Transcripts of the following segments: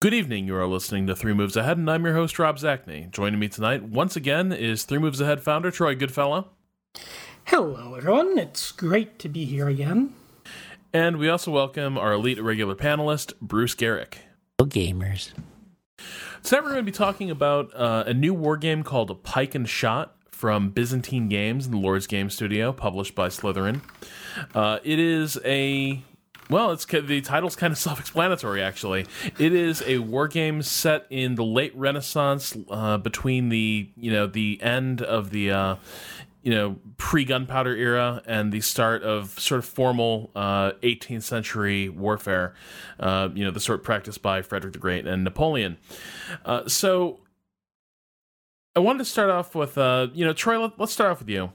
Good evening. You are listening to Three Moves Ahead, and I'm your host, Rob Zacny. Joining me tonight, once again, is Three Moves Ahead founder Troy Goodfellow. Hello, everyone. It's great to be here again. And we also welcome our elite regular panelist, Bruce Geryk. Hello, gamers. Tonight, we're going to be talking about uh, a new war game called Pike and Shot from Byzantine Games and the Lordz Game Studio, published by Slitherine. Uh, it is a well, it's the title's kind of self-explanatory. Actually, it is a war game set in the late Renaissance, uh, between the you know the end of the uh, you know pre-gunpowder era and the start of sort of formal uh, 18th century warfare. Uh, you know the sort practiced by Frederick the Great and Napoleon. Uh, so, I wanted to start off with uh, you know Troy. Let, us start off with you.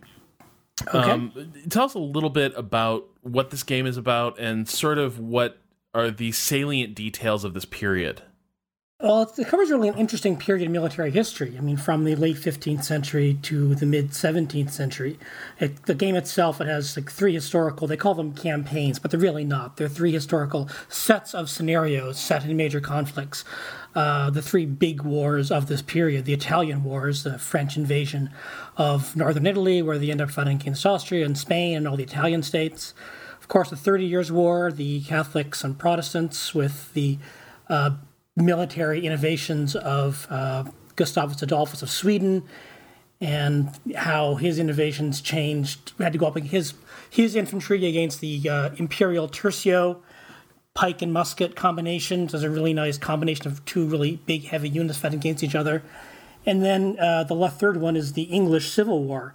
Okay. Um, tell us a little bit about what this game is about and sort of what are the salient details of this period. Well, it covers really an interesting period in military history. I mean, from the late 15th century to the mid 17th century. It, the game itself, it has like three historical, they call them campaigns, but they're really not. They're three historical sets of scenarios set in major conflicts. Uh, the three big wars of this period the Italian Wars, the French invasion of northern Italy, where they end up fighting against Austria and Spain and all the Italian states. Of course, the Thirty Years' War, the Catholics and Protestants, with the uh, military innovations of uh, Gustavus Adolphus of Sweden and how his innovations changed. Had to go up his his infantry against the uh, Imperial Tercio pike and musket combination. There's a really nice combination of two really big, heavy units fighting against each other. And then uh, the left third one is the English Civil War,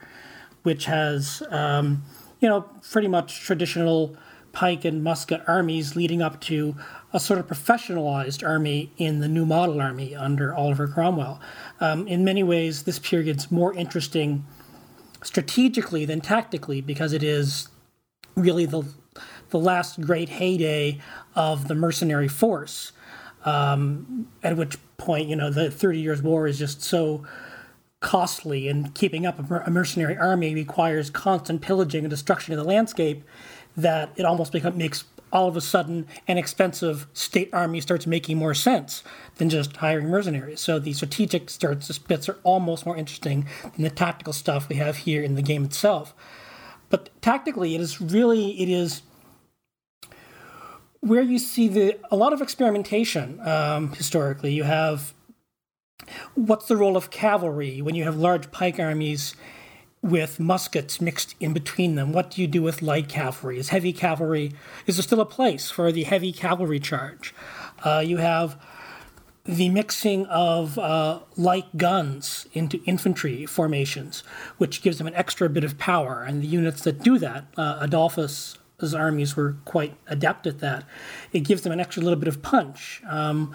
which has um, you know pretty much traditional pike and musket armies leading up to a sort of professionalized army in the New Model Army under Oliver Cromwell. Um, in many ways, this period's more interesting strategically than tactically because it is really the the last great heyday of the mercenary force. Um, at which point, you know, the Thirty Years' War is just so costly, and keeping up a mercenary army requires constant pillaging and destruction of the landscape that it almost become, makes all of a sudden an expensive state army starts making more sense than just hiring mercenaries. So the strategic starts the bits are almost more interesting than the tactical stuff we have here in the game itself. But tactically, it is really it is where you see the a lot of experimentation um, historically. You have what's the role of cavalry when you have large pike armies with muskets mixed in between them? What do you do with light cavalry? Is heavy cavalry, is there still a place for the heavy cavalry charge? Uh, you have the mixing of uh, light guns into infantry formations, which gives them an extra bit of power. And the units that do that, uh, Adolphus' armies were quite adept at that. It gives them an extra little bit of punch. Um,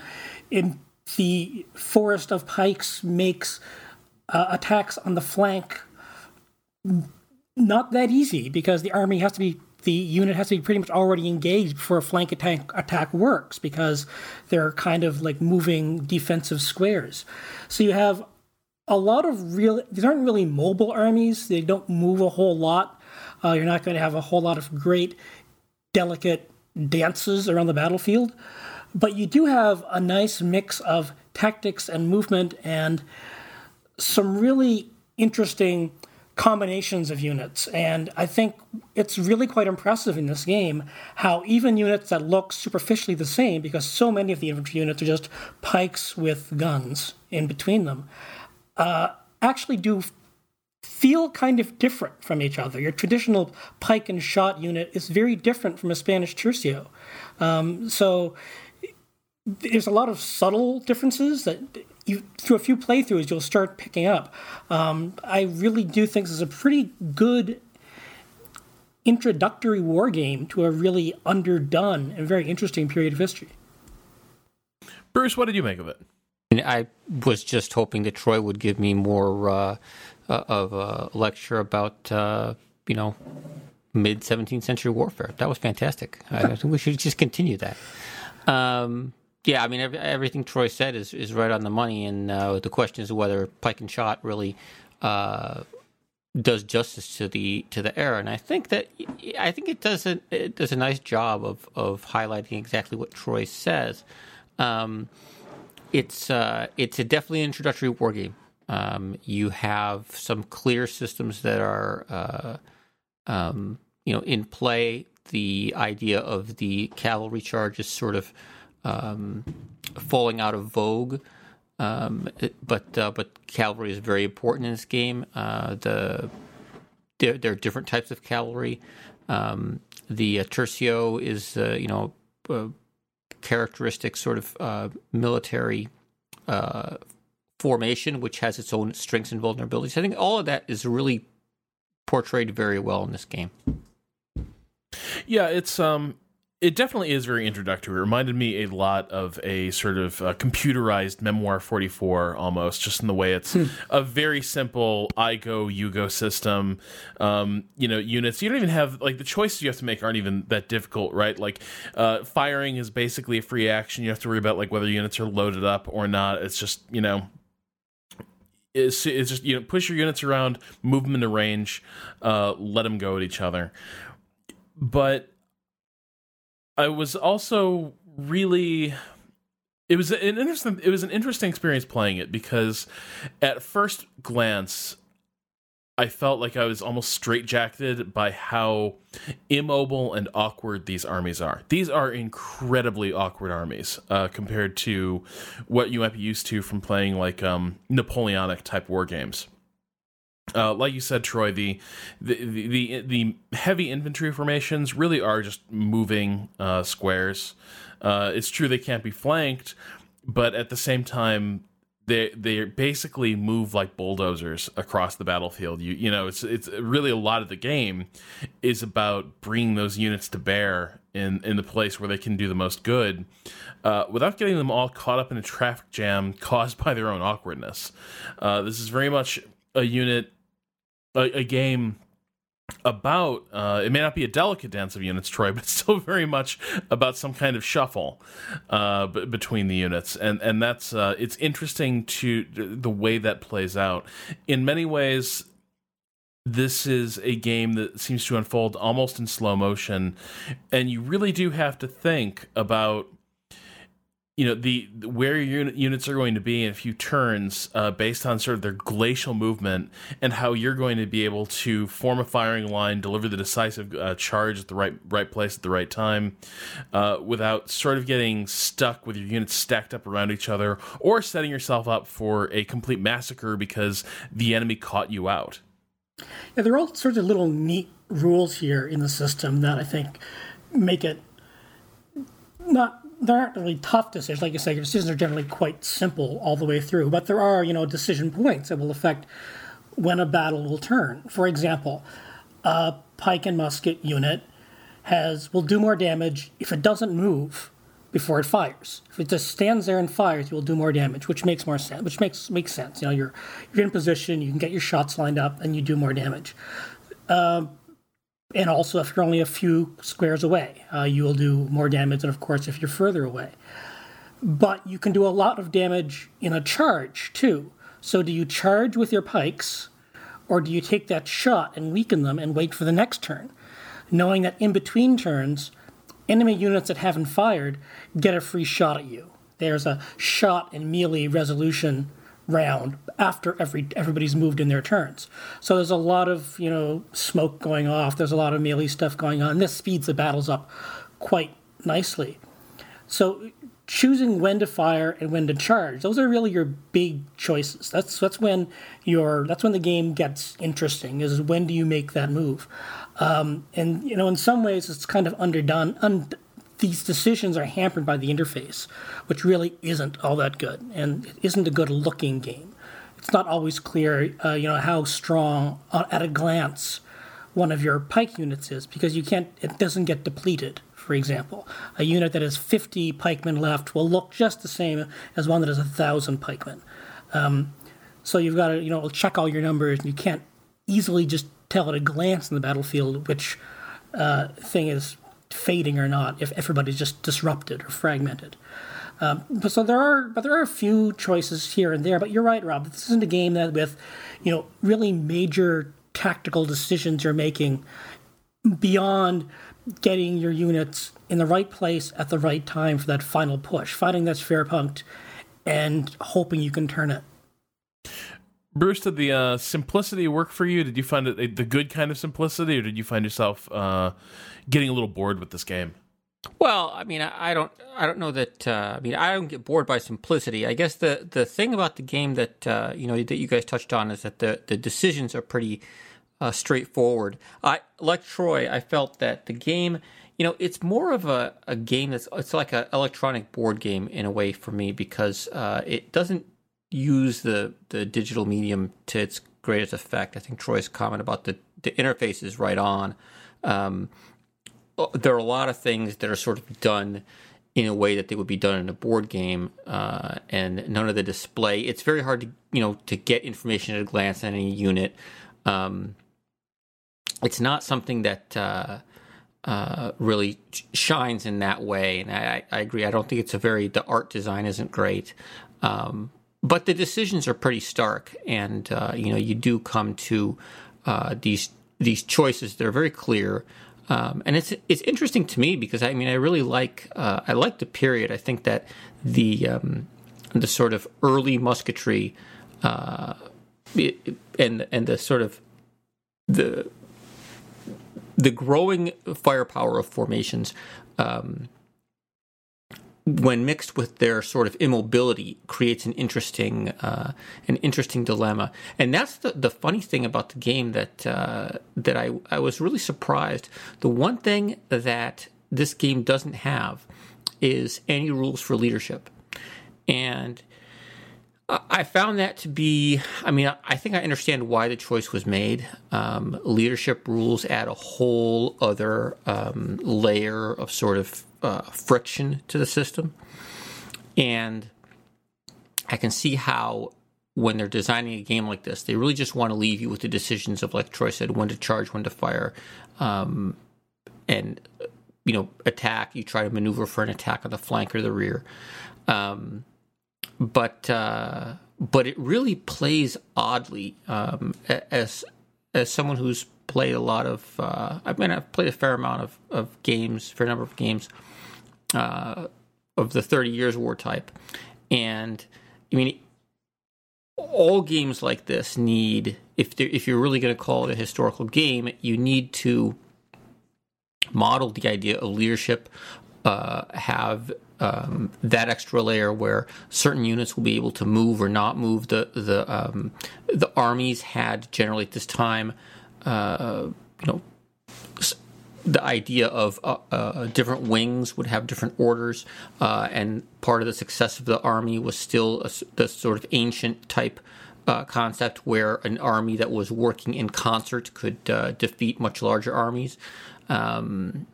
the forest of pikes makes uh, attacks on the flank not that easy because the army has to be the unit has to be pretty much already engaged before a flank attack attack works because they're kind of like moving defensive squares. So you have a lot of real these aren't really mobile armies. They don't move a whole lot. Uh, you're not going to have a whole lot of great delicate dances around the battlefield, but you do have a nice mix of tactics and movement and some really interesting combinations of units. And I think it's really quite impressive in this game how even units that look superficially the same, because so many of the infantry units are just pikes with guns in between them, uh, actually do feel kind of different from each other. Your traditional pike and shot unit is very different from a Spanish tercio. Um, so there's a lot of subtle differences that you through a few playthroughs you'll start picking up. Um, I really do think this is a pretty good introductory war game to a really underdone and very interesting period of history. Bruce, what did you make of it? I was just hoping that Troy would give me more uh, uh of a lecture about uh, you know mid 17th century warfare. That was fantastic. I think we should just continue that. Um, yeah, I mean every, everything Troy said is, is right on the money, and uh, the question is whether Pike and Shot really uh, does justice to the to the era. And I think that I think it does a, it does a nice job of of highlighting exactly what Troy says. Um, it's uh, it's a definitely an introductory war game. Um, you have some clear systems that are uh, um, you know in play. The idea of the cavalry charge is sort of um, falling out of vogue. Um, it, but uh, but cavalry is very important in this game. Uh, the there, there, are different types of cavalry. Um, the uh, tercio is uh, you know characteristic sort of uh, military uh, formation, which has its own strengths and vulnerabilities. I think all of that is really portrayed very well in this game. Yeah, it's um it definitely is very introductory. It reminded me a lot of a sort of uh, computerized Memoir 44 almost, just in the way it's hmm. a very simple I go, you go system. Um, you know, units. You don't even have, like, the choices you have to make aren't even that difficult, right? Like, uh, firing is basically a free action. You have to worry about, like, whether units are loaded up or not. It's just, you know, it's, it's just you know push your units around, move them into range, uh, let them go at each other. But I was also really it was an interesting it was an interesting experience playing it because at first glance I felt like I was almost straitjacketed by how immobile and awkward these armies are. These are incredibly awkward armies uh, compared to what you might be used to from playing like um, Napoleonic type war games. Uh, like you said, Troy, the, the the the heavy infantry formations really are just moving uh, squares. Uh, it's true they can't be flanked, but at the same time, they they basically move like bulldozers across the battlefield. You you know, it's it's really a lot of the game is about bringing those units to bear in in the place where they can do the most good, uh, without getting them all caught up in a traffic jam caused by their own awkwardness. Uh, this is very much a unit, a, a game about uh, it may not be a delicate dance of units troy but it's still very much about some kind of shuffle uh, b- between the units. And and that's uh, it's interesting to the way that plays out. In many ways this is a game that seems to unfold almost in slow motion and you really do have to think about you know the where your units are going to be in a few turns uh, based on sort of their glacial movement and how you're going to be able to form a firing line deliver the decisive uh, charge at the right right place at the right time uh, without sort of getting stuck with your units stacked up around each other or setting yourself up for a complete massacre because the enemy caught you out. Yeah there are all sorts of little neat rules here in the system that i think make it not there aren't really tough decisions. Like you say, your decisions are generally quite simple all the way through, but there are, you know, decision points that will affect when a battle will turn. For example, a pike and musket unit has will do more damage if it doesn't move before it fires. If it just stands there and fires, you will do more damage, which makes more sense. Which makes makes sense. You know, you're you're in position, you can get your shots lined up, and you do more damage. Uh, and also, if you're only a few squares away, uh, you will do more damage than, of course, if you're further away. But you can do a lot of damage in a charge, too. So, do you charge with your pikes, or do you take that shot and weaken them and wait for the next turn? Knowing that in between turns, enemy units that haven't fired get a free shot at you. There's a shot and melee resolution round after every everybody's moved in their turns. So there's a lot of you know smoke going off. There's a lot of melee stuff going on. This speeds the battles up quite nicely. So choosing when to fire and when to charge those are really your big choices that's that's when your that's when the game gets interesting is when do you make that move um, and you know in some ways it's kind of underdone un, these decisions are hampered by the interface, which really isn't all that good, and it isn't a good looking game. It's not always clear, uh, you know, how strong uh, at a glance one of your pike units is because you can't. It doesn't get depleted. For example, a unit that has 50 pikemen left will look just the same as one that has a thousand pikemen. Um, so you've got to, you know, check all your numbers, and you can't easily just tell at a glance in the battlefield which uh, thing is fading or not if everybody's just disrupted or fragmented. Um, but so there are, but there are a few choices here and there. But you're right, Rob. This isn't a game that with, you know, really major tactical decisions you're making beyond getting your units in the right place at the right time for that final push. fighting that sphere punct and hoping you can turn it. Bruce, did the uh, simplicity work for you? Did you find it the good kind of simplicity, or did you find yourself uh, getting a little bored with this game? Well, I mean, I, don't, I don't know that. Uh, I mean, I don't get bored by simplicity. I guess the the thing about the game that uh, you know that you guys touched on is that the the decisions are pretty uh, straightforward. I like Troy. I felt that the game, you know, it's more of a, a game that's it's like an electronic board game in a way for me because uh, it doesn't use the the digital medium to its greatest effect. I think Troy's comment about the the interface is right on. Um, there are a lot of things that are sort of done in a way that they would be done in a board game, uh, and none of the display. It's very hard to you know to get information at a glance on any unit. Um, it's not something that uh, uh, really shines in that way, and I, I, agree. I don't think it's a very the art design isn't great, um, but the decisions are pretty stark, and uh, you know you do come to uh, these these choices. They're very clear. Um, and it's it's interesting to me because I mean I really like uh, I like the period. I think that the um, the sort of early musketry uh, and and the sort of the the growing firepower of formations um, when mixed with their sort of immobility, creates an interesting uh, an interesting dilemma. And that's the, the funny thing about the game that uh, that I I was really surprised. The one thing that this game doesn't have is any rules for leadership, and I found that to be, I mean, I think I understand why the choice was made. Um, leadership rules add a whole other um, layer of sort of uh, friction to the system. And I can see how when they're designing a game like this, they really just want to leave you with the decisions of, like Troy said, when to charge, when to fire, um, and you know, attack. You try to maneuver for an attack on the flank or the rear, um, but uh, but it really plays oddly um, as as someone who's played a lot of. Uh, I mean, I've played a fair amount of, of games, fair number of games uh, of the Thirty Years' War type, and I mean, all games like this need if if you're really going to call it a historical game, you need to model the idea of leadership, uh, have um, that extra layer where certain units will be able to move or not move. The the um, the armies had generally at this time, uh, you know, the idea of uh, uh, different wings would have different orders, uh, and part of the success of the army was still a, the sort of ancient type uh, concept where an army that was working in concert could uh, defeat much larger armies. Um,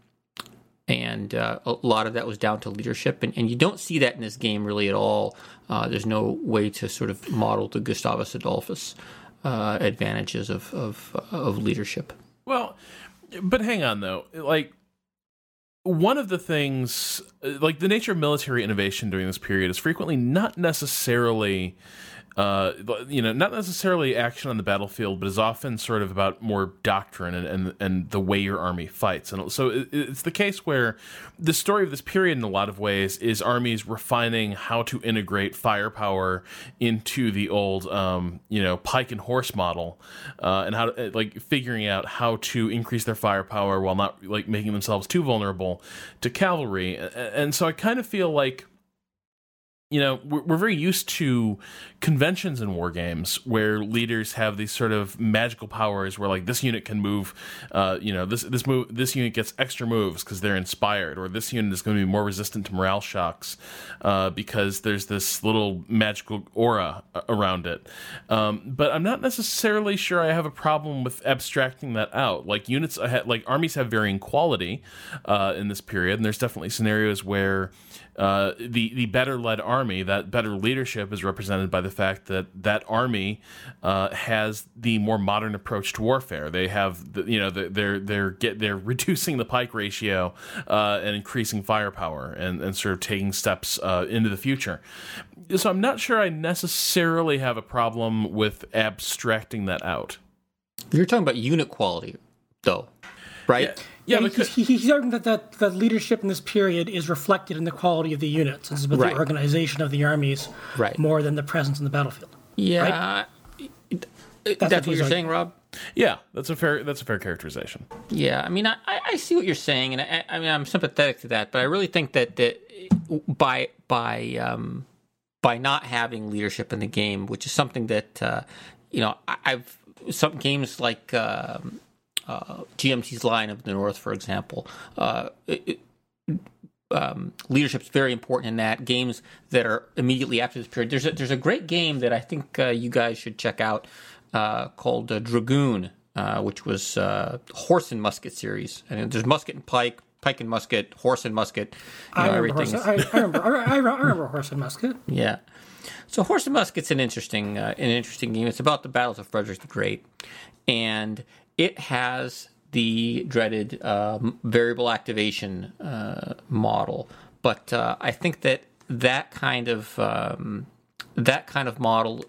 and uh, a lot of that was down to leadership, and, and, you don't see that in this game really at all. Uh, there's no way to sort of model the Gustavus Adolphus uh, advantages of, of, uh, of leadership. Well, but hang on though, like one of the things like the nature of military innovation during this period is frequently not necessarily uh, you know, not necessarily action on the battlefield, but is often sort of about more doctrine and, and, and the way your army fights. And so it, it's the case where the story of this period, in a lot of ways, is armies refining how to integrate firepower into the old, um, you know, pike and horse model, uh, and how to, like figuring out how to increase their firepower while not like making themselves too vulnerable to cavalry. And so I kind of feel like you know we're, we're very used to conventions in war games where leaders have these sort of magical powers where like this unit can move uh, you know this this move this unit gets extra moves because they're inspired or this unit is going to be more resistant to morale shocks uh, because there's this little magical aura around it. Um, but i'm not necessarily sure i have a problem with abstracting that out. Like units like armies have varying quality uh, in this period and there's definitely scenarios where uh, the the better led army, that better leadership, is represented by the fact that that army uh, has the more modern approach to warfare. They have, the, you know, the, they're they're get they're reducing the pike ratio uh, and increasing firepower, and and sort of taking steps uh, into the future. So I'm not sure I necessarily have a problem with abstracting that out. You're talking about unit quality, though, right? Yeah Yeah, because he, he's arguing that, that the leadership in this period is reflected in the quality of the units. It's about Right. the organization of the armies Right. more than the presence in the battlefield. Yeah. That's, what what you're like- saying, Rob? yeah, that's a fair that's a fair characterization. Yeah, I mean, I, I I see what you're saying, and I, I mean, I'm sympathetic to that, but I really think that that by by um, by not having leadership in the game, which is something that uh, you know I, I've some games like um, uh, GMT's Lion of the North, for example, uh, it, um, leadership's very important in that. Games that are immediately after this period. There's a, there's a great game that I think uh, you guys should check out uh, called uh, Dragoon, uh, which was uh, horse and musket series. And there's musket and pike, pike and musket, horse and musket. You know, I remember, horse, I, I remember, I, I remember horse and musket. yeah. So Horse and Musket's an interesting, uh, an interesting game. It's about the battles of Frederick the Great, and it has the dreaded um, variable activation uh, model. But uh, I think that that kind of um, that kind of model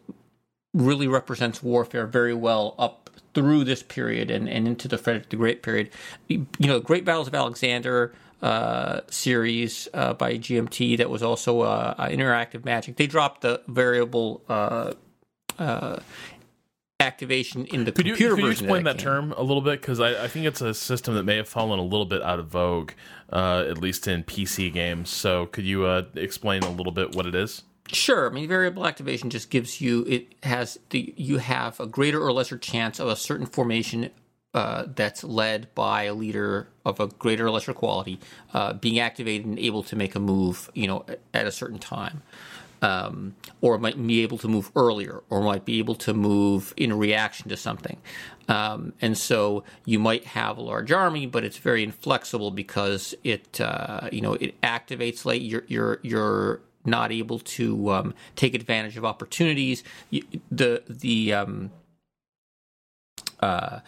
really represents warfare very well up through this period and, and into the Frederick the Great period. You know, Great Battles of Alexander uh, series uh, by GMT that was also uh, uh, interactive magic. They dropped the variable uh, uh, activation in the Could you, computer could you explain of that term a little bit? Because I, I think it's a system that may have fallen a little bit out of vogue, uh, at least in PC games. So could you uh, explain a little bit what it is? Sure. I mean, variable activation just gives you it has the you have a greater or lesser chance of a certain formation uh, that's led by a leader of a greater or lesser quality uh, being activated and able to make a move, you know, at a certain time. Um, or might be able to move earlier, or might be able to move in reaction to something. Um, and so you might have a large army, but it's very inflexible because it, uh, you know, it activates late. You're you're you're not able to um, take advantage of opportunities. The the um, uh,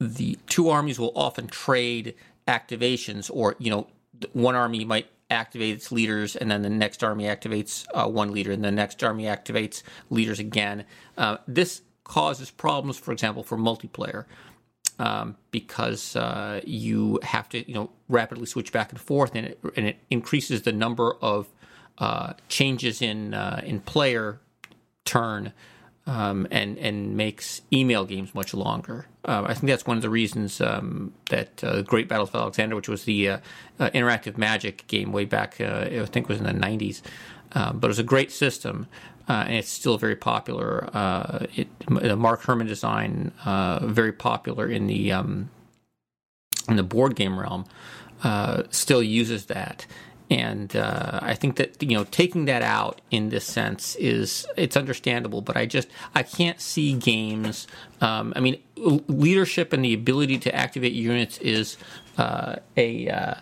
the two armies will often trade activations, or you know, one army might activate its leaders, and then the next army activates uh, one leader, and the next army activates leaders again. Uh, this causes problems, for example, for multiplayer. Um, because uh, you have to, you know, rapidly switch back and forth, and it, and it increases the number of uh, changes in uh, in player turn um, and and makes email games much longer. Um, I think that's one of the reasons um, that uh, Great Battles of Alexander, which was the uh, uh, interactive Magic game way back, uh, I think it was in the '90s, um, but it was a great system. Uh, and it's still very popular. Uh, the Mark Herman design, uh, very popular in the um, in the board game realm, uh, still uses that. And uh, I think that you know taking that out in this sense is it's understandable, but I just I can't see games. Um, I mean, leadership and the ability to activate units is uh, a uh,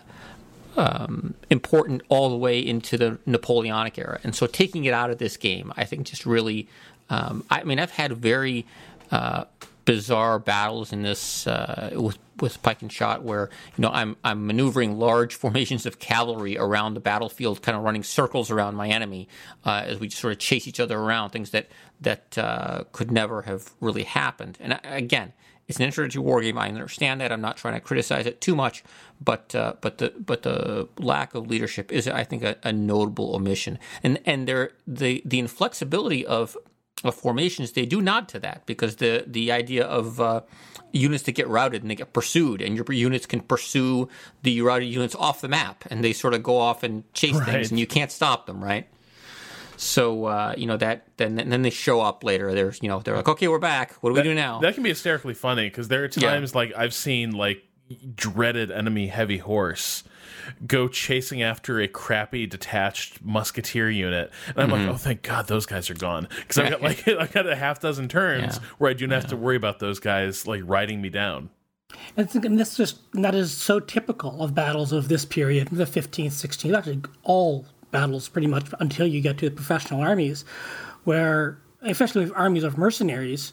um, important all the way into the Napoleonic era, and so taking it out of this game, I think just really. Um, I mean, I've had very uh, bizarre battles in this uh, with with pike and shot, where you know I'm I'm maneuvering large formations of cavalry around the battlefield, kind of running circles around my enemy uh, as we sort of chase each other around. Things that that uh, could never have really happened. And uh, again, it's an introductory war game. I understand that. I'm not trying to criticize it too much, but uh, but the but the lack of leadership is, I think, a, a notable omission. And and there the the inflexibility of of formations they do nod to that because the the idea of uh, units that get routed and they get pursued and your units can pursue the routed units off the map and they sort of go off and chase Right. things and you can't stop them right? So uh, you know that then then they show up later. There's you know they're like okay we're back. What do we do now? That can be hysterically funny because there are times like I've seen like dreaded enemy heavy horse go chasing after a crappy detached musketeer unit, and I'm Mm-hmm. like, oh, thank God those guys are gone because I've got like I got a half dozen turns Yeah. where I do not have to worry about those guys like riding me down. And, it's- and this just and that is so typical of battles of this period, the 15th, 16th, actually all battles pretty much until you get to the professional armies, where especially with armies of mercenaries,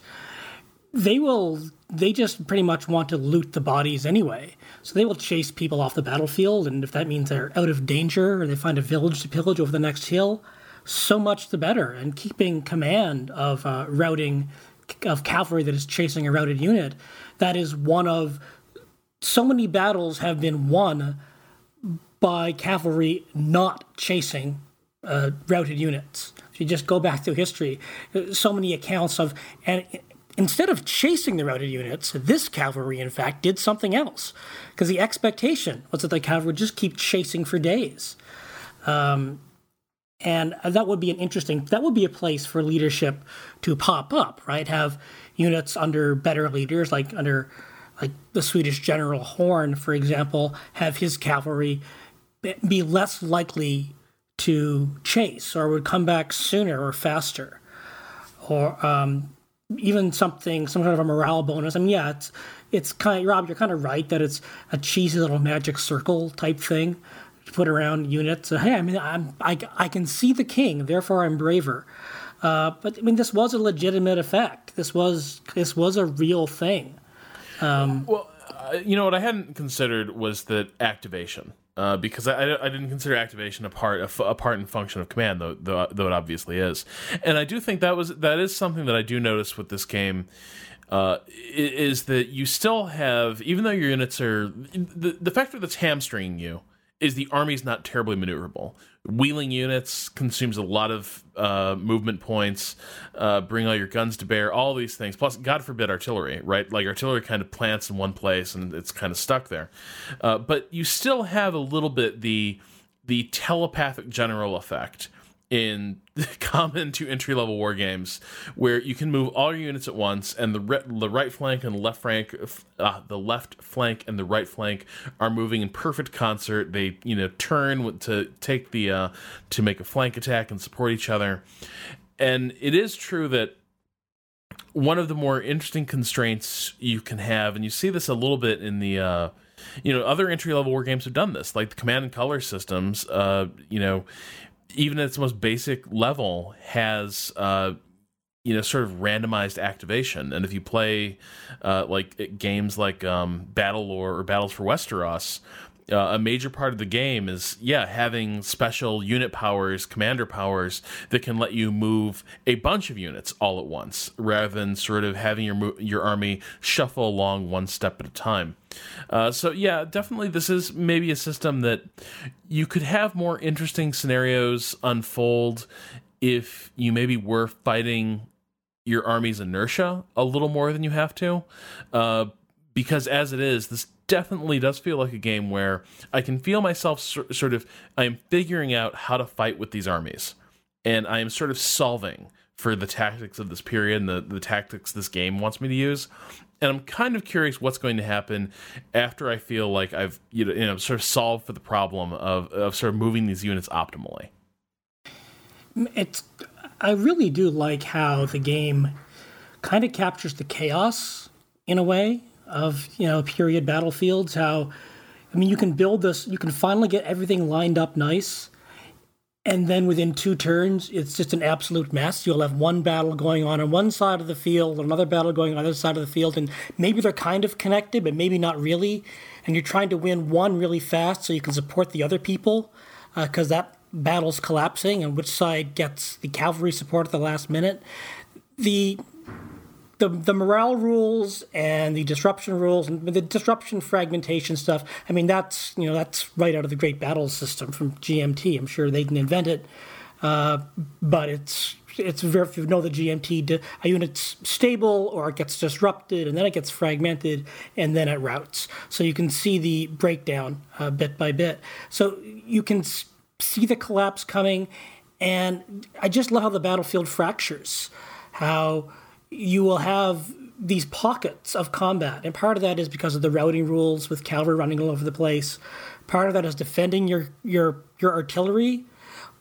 they will they just pretty much want to loot the bodies anyway. So they will chase people off the battlefield, and if that means they're out of danger or they find a village to pillage over the next hill, so much the better. And keeping command of uh, routing of cavalry that is chasing a routed unit, that is one of so many battles have been won by cavalry not chasing uh, routed units. If you just go back through history, uh, so many accounts of and instead of chasing the routed units, this cavalry in fact did something else. Because the expectation was that the cavalry would just keep chasing for days. Um, and that would be an interesting that would be a place for leadership to pop up right? Have units under better leaders like under like the swedish general horn for example have his cavalry be less likely to chase or would come back sooner or faster. Or um, even something some kind of a morale bonus i mean yeah it's it's kind of rob you're kind of right that it's a cheesy little magic circle type thing to put around units. Uh, hey, I mean, I'm, I, I can see the king, therefore I'm braver. Uh, but I mean, this was a legitimate effect. This was this was a real thing. Um, well, uh, you know what I hadn't considered was that activation. Uh, because I, I, didn't consider activation a part a, part and function of command, though, though though it obviously is, and I do think that was that is something that I do notice with this game, uh, is that you still have even though your units are the the factor that's hamstringing you is the army's not terribly maneuverable. Wheeling units consumes a lot of uh, movement points. Uh, bring all your guns to bear. All these things. Plus, God forbid, artillery. Right? Like artillery kind of plants in one place and it's kind of stuck there. Uh, but you still have a little bit the the telepathic general effect in common to entry level war games where you can move all your units at once and the re- the right flank and left flank uh, the left flank and the right flank are moving in perfect concert. They you know turn to take the uh, to make a flank attack and support each other. And it is true that one of the more interesting constraints you can have and you see this a little bit in the uh, you know other entry level war games have done this like the command and color systems uh, you know even at its most basic level, has uh, you know sort of randomized activation. And if you play uh, like games like um, Battlelore or Battles for Westeros, uh, a major part of the game is yeah having special unit powers commander powers that can let you move a bunch of units all at once rather than sort of having your your army shuffle along one step at a time. Uh, so yeah definitely this is maybe a system that you could have more interesting scenarios unfold if you maybe were fighting your army's inertia a little more than you have to uh, because as it is this definitely does feel like a game where I can feel myself sort of I am figuring out how to fight with these armies, and I am sort of solving for the tactics of this period and the, the tactics this game wants me to use. And I'm kind of curious what's going to happen after I feel like I've you know, you know sort of solved for the problem of of sort of moving these units optimally. It's I really do like how the game kind of captures the chaos in a way of you know period battlefields. How I mean, you can build this, you can finally get everything lined up nice, and then within two turns, it's just an absolute mess. You'll have one battle going on on one side of the field, another battle going on the other side of the field, and maybe they're kind of connected, but maybe not really. And you're trying to win one really fast so you can support the other people, because uh, that battle's collapsing, and which side gets the cavalry support at the last minute. The the the morale rules and the disruption rules and the disruption fragmentation stuff. I mean, that's you know that's right out of the Great Battle system from GMT. I'm sure they didn't invent it, uh, but it's it's very if you know the GMT, a unit's stable or it gets disrupted and then it gets fragmented and then it routes. So you can see the breakdown uh, bit by bit. So you can see the collapse coming, and I just love how the battlefield fractures. How you will have these pockets of combat. And part of that is because of the routing rules with cavalry running all over the place. Part of that is defending your your your artillery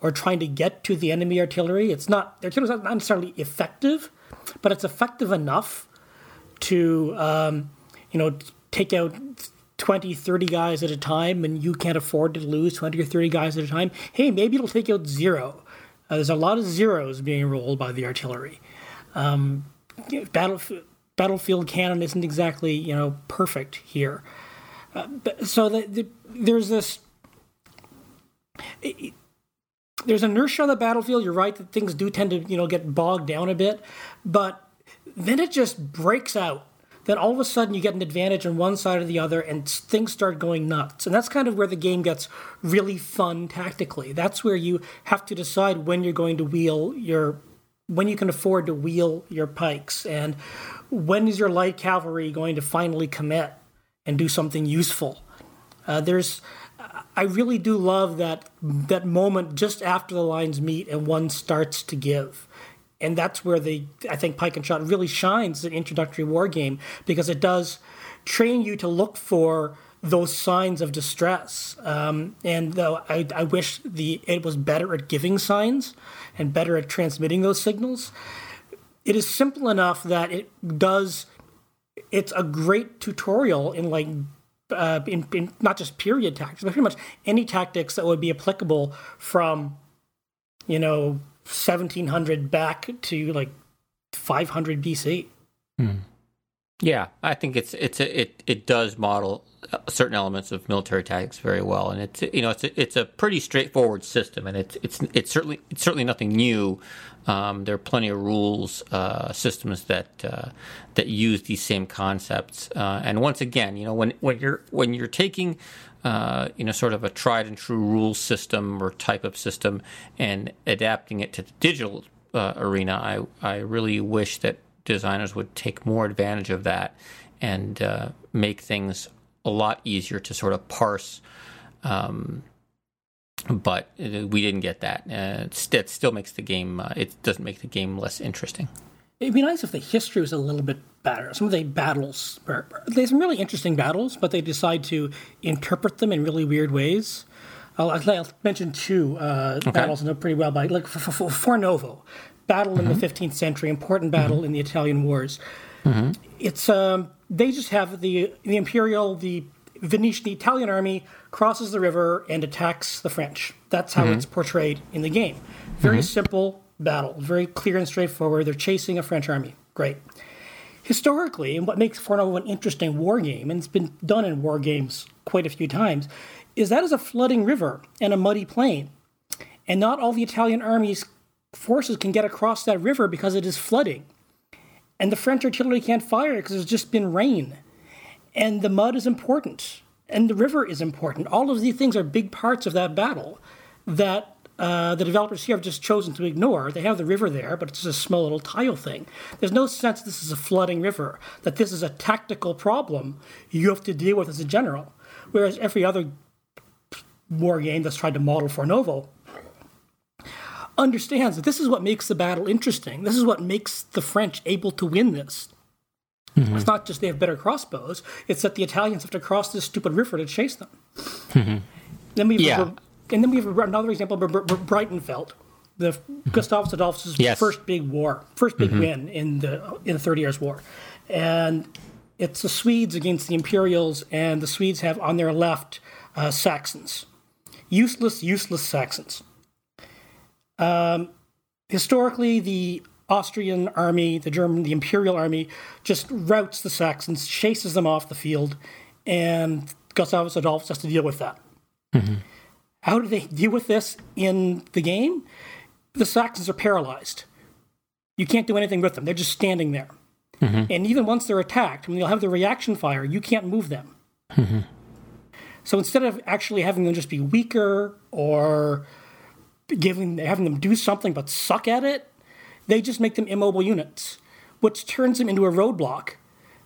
or trying to get to the enemy artillery. It's not the artillery is not necessarily effective, but it's effective enough to um, you know take out 20, 30 guys at a time and you can't afford to lose 20 or 30 guys at a time. Hey, maybe it'll take out zero. Uh, there's a lot of zeros being rolled by the artillery. Um, battlefield battlefield cannon isn't exactly you know perfect here. Uh, so the, the, there's this. It, there's inertia on the battlefield. You're right that things do tend to you know get bogged down a bit, but then it just breaks out. then all of a sudden you get an advantage on one side or the other, and things start going nuts. And that's kind of where the game gets really fun tactically. That's where you have to decide when you're going to wheel your, when you can afford to wheel your pikes, and when is your light cavalry going to finally commit and do something useful. Uh, there's, I really do love that that moment just after the lines meet and one starts to give and that's where the I think Pike and Shot really shines an introductory war game because it does train you to look for those signs of distress. Um, and though I, I wish the it was better at giving signs and better at transmitting those signals, it is simple enough that it does. It's a great tutorial in like uh, in, in not just period tactics, but pretty much any tactics that would be applicable from, you know, 1700 back to like 500 BC. Hmm. Yeah, I think it's it's a, it it does model certain elements of military tactics very well, and it's you know it's a, it's a pretty straightforward system, and it's it's it's certainly it's certainly nothing new. Um, there are plenty of rules uh, systems that uh, that use these same concepts, uh, and once again, you know when when you're when you're taking uh, you know, sort of a tried and true rule system or type of system and adapting it to the digital uh, arena. I, I really wish that designers would take more advantage of that and uh, make things a lot easier to sort of parse. Um, but we didn't get that. Uh, it still makes the game. Uh, it doesn't make the game less interesting. It'd be nice if the history was a little bit better. Some of the battles, there's some really interesting battles, but they decide to interpret them in really weird ways. I'll, I'll mention two uh, okay. battles I know pretty well by like Fornovo, battle mm-hmm. in the 15th century, important battle mm-hmm. in the Italian Wars. Mm-hmm. It's um, they just have the the imperial the Venetian the Italian army crosses the river and attacks the French. That's how mm-hmm. it's portrayed in the game. Very mm-hmm. simple, battle. Very clear and straightforward. They're chasing a French army. Great. Historically, and what makes Fornovo an interesting war game, and it's been done in war games quite a few times, is that is a flooding river and a muddy plain. And not all the Italian army's forces can get across that river because it is flooding. And the French artillery can't fire because there's just been rain. And the mud is important. And the river is important. All of these things are big parts of that battle that uh, the developers here have just chosen to ignore. They have the river there, but it's just a small little tile thing. There's no sense this is a flooding river, that this is a tactical problem you have to deal with as a general. Whereas every other war game that's tried to model Fornovo understands that this is what makes the battle interesting. This is what makes the French able to win this. Mm-hmm. It's not just they have better crossbows, it's that the Italians have to cross this stupid river to chase them. Mm-hmm. Then we yeah and then we have another example of Breitenfeld, the mm-hmm. Gustavus Adolphus' yes. first big war, first big mm-hmm. win in the in the Thirty Years' War, and it's the Swedes against the Imperials, and the Swedes have on their left uh, Saxons, useless, useless Saxons. Um, historically, the Austrian army, the German, the Imperial army, just routs the Saxons, chases them off the field, and Gustavus Adolphus has to deal with that. Mm-hmm. How do they deal with this in the game? The Saxons are paralyzed. You can't do anything with them. They're just standing there. Mm-hmm. And even once they're attacked, when they'll have the reaction fire, you can't move them. Mm-hmm. So instead of actually having them just be weaker or giving having them do something but suck at it, they just make them immobile units, which turns them into a roadblock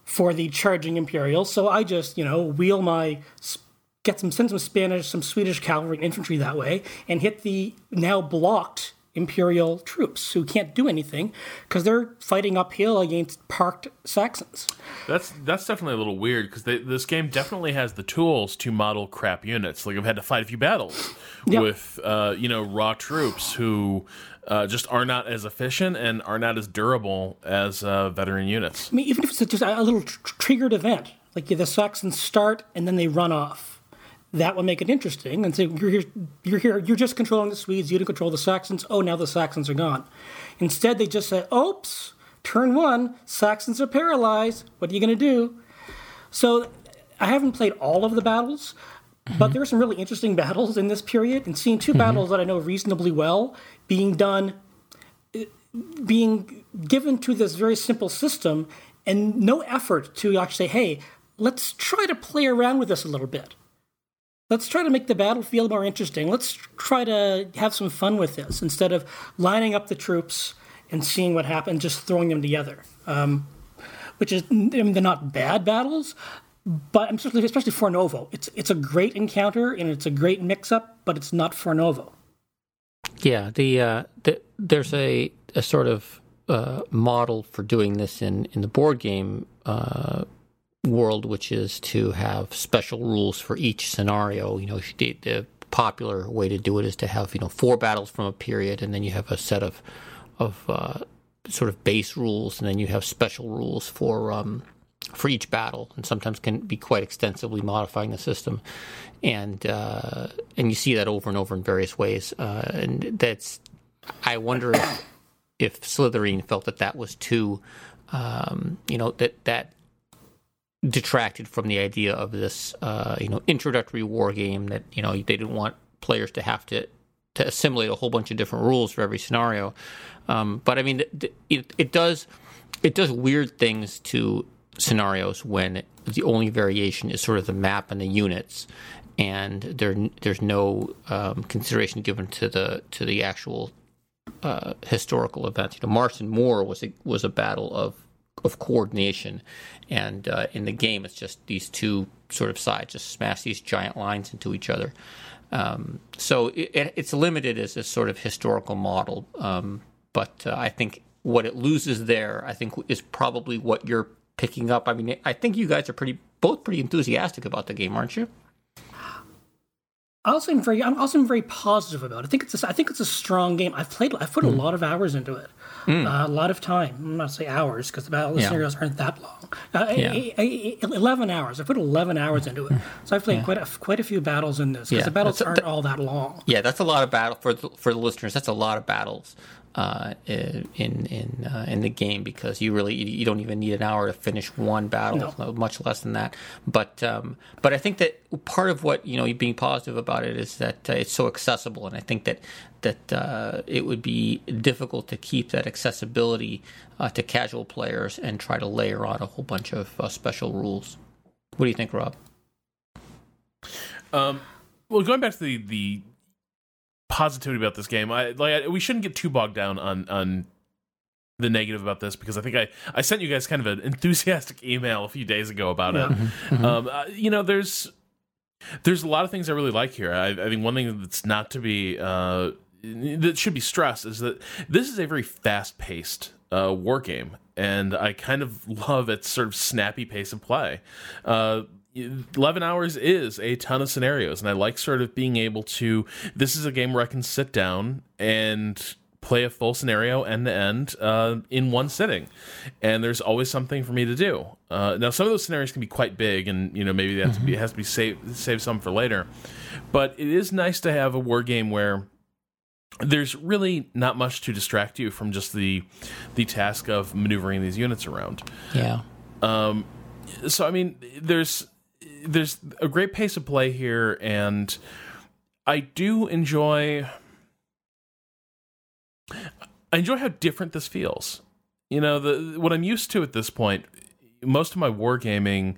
for the charging Imperials. So I just, you know, wheel my get some send some Spanish, some Swedish cavalry and infantry that way, and hit the now blocked imperial troops who can't do anything because they're fighting uphill against parked Saxons. That's that's definitely a little weird because this game definitely has the tools to model crap units. Like I've had to fight a few battles yep. with uh, you know raw troops who uh, just are not as efficient and are not as durable as uh, veteran units. I mean, even if it's just a little tr- triggered event, like the Saxons start and then they run off that would make it interesting and say you're here, you're here, you're just controlling the Swedes, you didn't control the Saxons. Oh, now the Saxons are gone. Instead, they just say, "Oops, turn one, Saxons are paralyzed. What are you going to do?" So, I haven't played all of the battles, mm-hmm. but there are some really interesting battles in this period, and seeing 2 mm-hmm. battles that I know reasonably well being done, being given to this very simple system and no effort to actually say, hey, let's try to play around with this a little bit. Let's try to make the battlefield more interesting. Let's try to have some fun with this instead of lining up the troops and seeing what happens, just throwing them together. Um, which is, I mean, they're not bad battles, but especially, especially Fornovo. It's, it's a great encounter and it's a great mix up, but it's not Fornovo. Yeah, the, uh, the there's a, a sort of uh, model for doing this in, in the board game uh, world, which is to have special rules for each scenario. You know, the, the, popular way to do it is to have you know four battles from a period, and then you have a set of of uh, sort of base rules, and then you have special rules for um, for each battle, and sometimes can be quite extensively modifying the system. And uh, and you see that over and over in various ways, uh, and that's I wonder if if Slitherine felt that that was too, um, you know, that that detracted from the idea of this, uh, you know, introductory war game that you know they didn't want players to have to to assimilate a whole bunch of different rules for every scenario. Um, but I mean, it, it does it does weird things to scenarios when the only variation is sort of the map and the units, and there there's no um, consideration given to the to the actual uh, historical events. You know, Marston Moor was a, was a battle of of coordination, and uh, in the game, it's just these two sort of sides just smash these giant lines into each other. Um, so it, it's limited as a sort of historical model, um, but uh, I think what it loses there, I think, is probably what you're picking up. I mean, I think you guys are pretty both pretty enthusiastic about the game, aren't you? I also am very, I'm also very positive about it. I think it's, a, I think it's a strong game. I've played, I've put mm. a lot of hours into it, mm. uh, a lot of time. I'm not say hours because the battle yeah. scenarios aren't that long. Uh, yeah. a, a, a, Eleven hours. I put eleven hours into it, so I've played yeah. quite a, quite a few battles in this because the battles aren't all that long. Yeah, that's a lot of battle for the, for the listeners. That's a lot of battles uh, in in uh, in the game because you really you don't even need an hour to finish one battle, no. much less than that. But um, but I think that part of what you know being positive about it is that uh, it's so accessible, and I think that that uh, it would be difficult to keep that accessibility uh, to casual players and try to layer on a whole bunch of uh, special rules. What do you think, Rob? Um, well, going back to the the positivity about this game. I like I, we shouldn't get too bogged down on on the negative about this because I think I I sent you guys kind of an enthusiastic email a few days ago about yeah. it. Mm-hmm. mm-hmm. Um, uh, you know, there's there's a lot of things I really like here. I, I think one thing that's not to be uh, that should be stressed is that this is a very fast paced uh, war game, and I kind of love its sort of snappy pace of play. Uh, 11 hours is a ton of scenarios and i like sort of being able to this is a game where i can sit down and play a full scenario end to end uh, in one sitting. And there's always something for me to do. Uh, now some of those scenarios can be quite big and you know maybe that mm-hmm. has to be saved save some for later. But it is nice to have a war game where there's really not much to distract you from just the the task of maneuvering these units around. Yeah. Um so i mean there's there's a great pace of play here, and I do enjoy. I enjoy how different this feels. You know, the what I'm used to at this point. Most of my wargaming,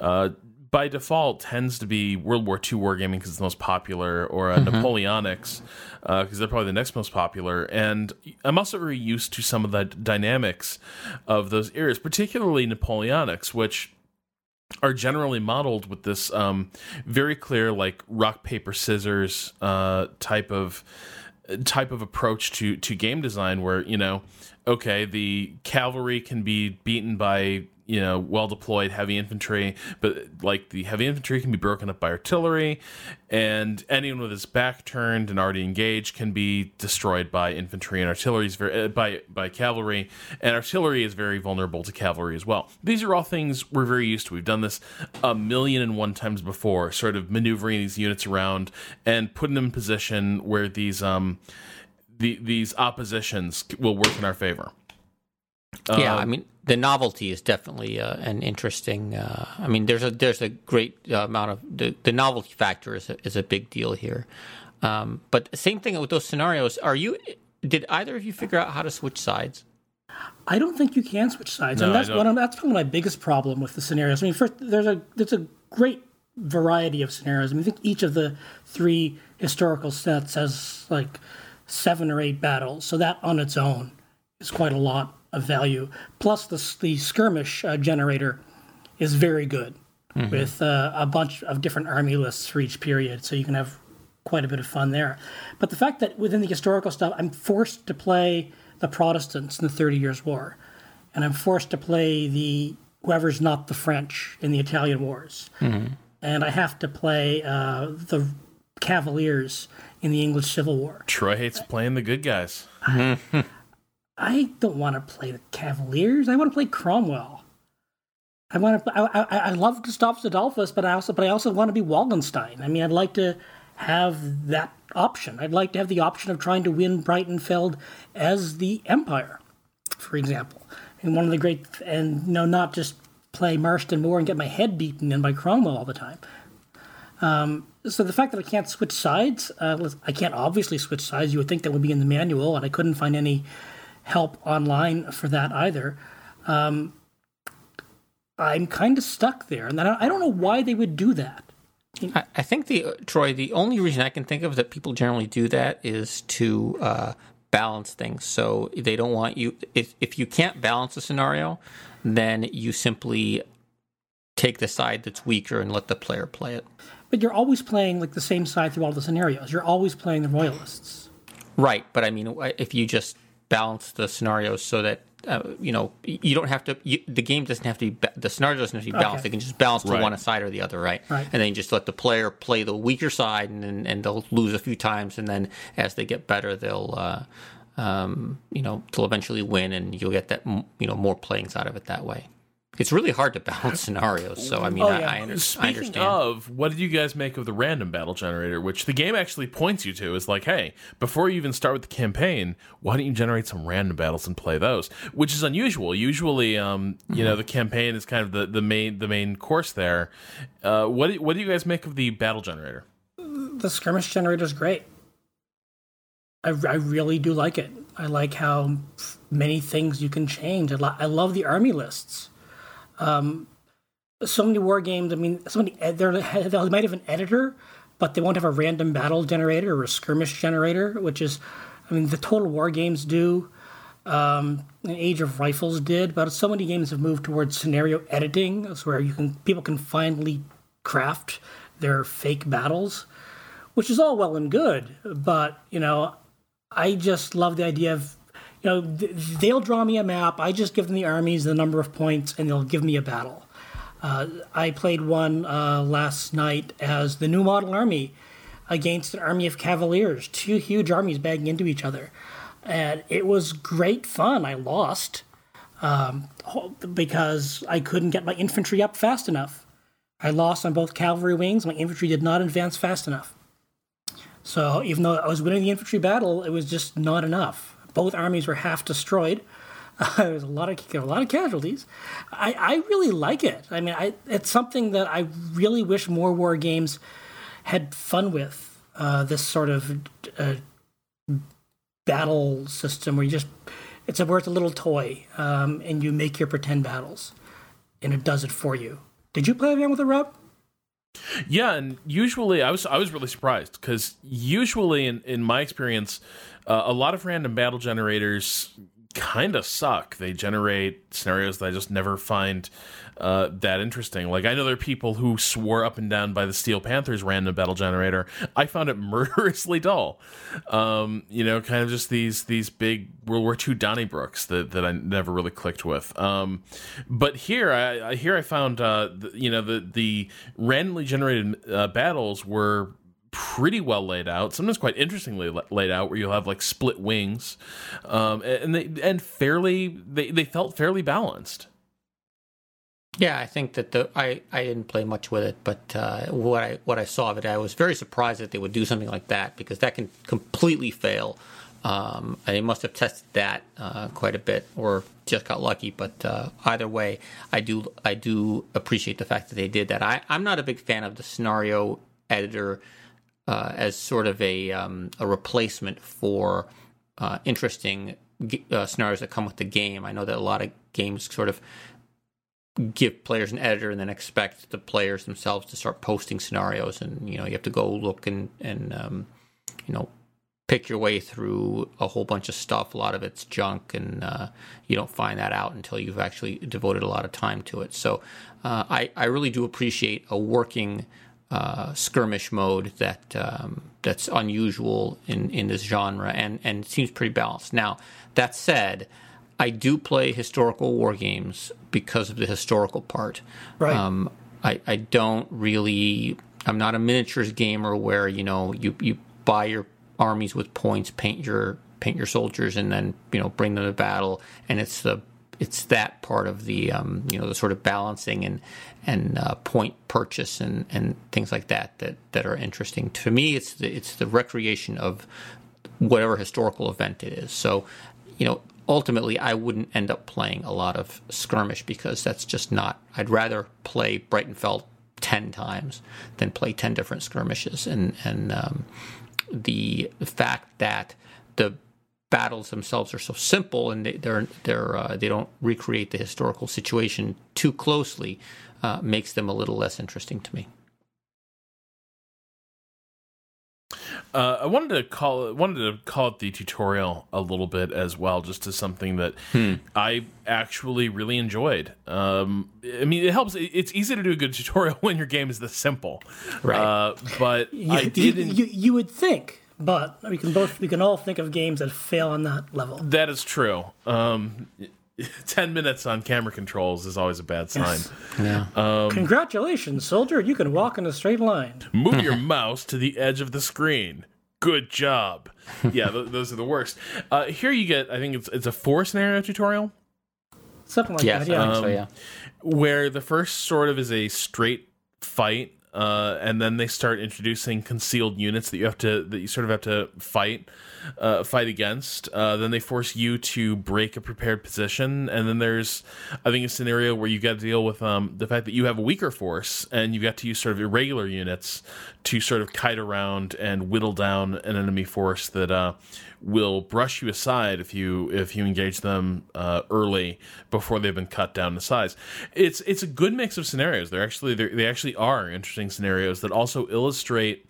uh, by default, tends to be World War II wargaming because it's the most popular, or uh, mm-hmm. Napoleonics because uh, they're probably the next most popular. And I'm also very used to some of the dynamics of those eras, particularly Napoleonics, which are generally modeled with this um, very clear like rock paper scissors uh, type of type of approach to to game design where you know okay the cavalry can be beaten by you know well deployed heavy infantry but like the heavy infantry can be broken up by artillery and anyone with his back turned and already engaged can be destroyed by infantry and artillery is very uh, by by cavalry and artillery is very vulnerable to cavalry as well. These are all things we're very used to. We've done this a million and one times before sort of maneuvering these units around and putting them in position where these um the, these oppositions will work in our favor yeah, I um, mean the novelty is definitely uh, an interesting. Uh, I mean, there's a there's a great uh, amount of the, the novelty factor is a, is a big deal here. Um, but same thing with those scenarios. Are you? Did either of you figure out how to switch sides? I don't think you can switch sides, No, and that's one. Of, that's probably my biggest problem with the scenarios. I mean, first there's a there's a great variety of scenarios. I mean, I think each of the three historical sets has like seven or eight battles, so that on its own is quite a lot of value. Plus, the the skirmish uh, generator is very good with uh, a bunch of different army lists for each period, so you can have quite a bit of fun there. But the fact that within the historical stuff, I'm forced to play the Protestants in the Thirty Years' War, and I'm forced to play the whoever's not the French in the Italian Wars, and I have to play uh, the Cavaliers in the English Civil War. Troy hates playing the good guys. I don't want to play the Cavaliers. I want to play Cromwell. I want to. I, I, I love Gustavus Adolphus, but I also but I also want to be Wallenstein. I mean, I'd like to have that option. I'd like to have the option of trying to win Breitenfeld as the Empire, for example. And one of the great and no, not just play Marston Moor and get my head beaten in by Cromwell all the time. Um, so the fact that I can't switch sides, uh, I can't obviously switch sides. You would think that would be in the manual, and I couldn't find any help online for that either. Um, I'm kind of stuck there, and I don't, know why they would do that. I, I think the Troy, the only reason I can think of that people generally do that is to uh, balance things. So they don't want you if if you can't balance a scenario, then you simply take the side that's weaker and let the player play it. But you're always playing like the same side through all the scenarios. You're always playing the royalists. Right, but I mean, if you just balance the scenarios so that uh, you know you don't have to, you, the game doesn't have to be the scenario doesn't have to be balanced. Okay. They can just balance to Right. one side or the other, right? Right. And then you just let the player play the weaker side, and and, and they'll lose a few times, and then as they get better, they'll. Uh, um, you know, they'll eventually win, and you'll get that, you know, more playings out of it that way. It's really hard to balance scenarios, so I mean, Oh, I, yeah. I, under- I Speaking understand. of, what did you guys make of the random battle generator, which the game actually points you to? Is like, hey, before you even start with the campaign, why don't you generate some random battles and play those? Which is unusual. Usually, um, you know, the campaign is kind of the, the main the main course there. Uh, what do, what do you guys make of the battle generator? The skirmish generator is great. I, I really do like it. I like how many things you can change. I, lo- I love the army lists. Um, so many war games. I mean, so many. They're, they might have an editor, but they won't have a random battle generator or a skirmish generator, which is, I mean, the Total War games do. Um, Age of Rifles did, but so many games have moved towards scenario editing, that's where you can people can finally craft their fake battles, which is all well and good. But you know, I just love the idea of, you know, th- they'll draw me a map. I just give them the armies, the number of points, and they'll give me a battle. Uh, I played one uh, last night as the New Model Army against an army of Cavaliers, two huge armies banging into each other. And it was great fun. I lost um, because I couldn't get my infantry up fast enough. I lost on both cavalry wings. My infantry did not advance fast enough. So even though I was winning the infantry battle, it was just not enough. Both armies were half destroyed. there was a lot of a lot of casualties. I, I really like it. I mean, I, it's something that I really wish more war games had fun with. Uh, this sort of uh, battle system where you just it's a where it's a little toy um, and you make your pretend battles and it does it for you. Did you play around with a rub? Yeah, and usually I was I was really surprised because usually in in my experience, uh, a lot of random battle generators kind of suck. They generate scenarios that I just never find uh, that interesting. Like I know there are people who swore up and down by the Steel Panthers random battle generator. I found it murderously dull. Um, you know, kind of just these these big World War II Donnybrooks that, that I never really clicked with. Um, but here, I, here I found uh, the, you know the the randomly generated uh, battles were pretty well laid out sometimes quite interestingly laid out where you'll have like split wings um and they and fairly they, they felt fairly balanced Yeah, I think that the I, I didn't play much with it, but uh, what I what I saw of it, I was very surprised that they would do something like that because that can completely fail. Um, and they must have tested that uh, quite a bit, or just got lucky. But uh, either way, I do I do appreciate the fact that they did that. I, I'm not a big fan of the scenario editor uh, as sort of a um, a replacement for uh, interesting uh, scenarios that come with the game. I know that a lot of games sort of give players an editor and then expect the players themselves to start posting scenarios, and you know you have to go look and and um, you know pick your way through a whole bunch of stuff. A lot of it's junk, and uh, you don't find that out until you've actually devoted a lot of time to it. So uh, I I really do appreciate a working uh, skirmish mode that um, that's unusual in, in this genre and and seems pretty balanced. Now that said, I do play historical war games because of the historical part. Right. Um, I I don't really. I'm not a miniatures gamer where you know you you buy your armies with points, paint your paint your soldiers, and then you know bring them to battle, and it's the it's that part of the um, you know the sort of balancing and and uh, point purchase and, and things like that that that are interesting to me. It's the, it's the recreation of whatever historical event it is. So you know ultimately I wouldn't end up playing a lot of skirmish because that's just not. I'd rather play Breitenfeld ten times than play ten different skirmishes and and um, the fact that the battles themselves are so simple and they, they're they're uh, they don't recreate the historical situation too closely uh, makes them a little less interesting to me. Uh, I wanted to call it, wanted to call it the tutorial a little bit as well, just as something that Hmm. I actually really enjoyed. Um, I mean, it helps. It's easy to do a good tutorial when your game is this simple, Right. Uh, but You, I didn't. you, you would think, but we can both we can all think of games that fail on that level. That is true. Um, Ten minutes on camera controls is always a bad sign. Yeah. Um, Congratulations, soldier! You can walk in a straight line. Move your mouse to the edge of the screen. Good job. Yeah, th- those are the worst. Uh, here you get. I think it's it's a four scenario tutorial Something like yes, that. Yeah. I think so. Um, Yeah. where the first sort of is a straight fight, uh, and then they start introducing concealed units that you have to that you sort of have to fight uh, fight against. Uh, then they force you to break a prepared position, and then there's I think a scenario where you got to deal with um, the fact that you have a weaker force, and you got to use sort of irregular units to sort of kite around and whittle down an enemy force that uh, will brush you aside if you if you engage them uh, early before they've been cut down to size. It's it's a good mix of scenarios. They're actually they're, they actually are interesting scenarios that also illustrate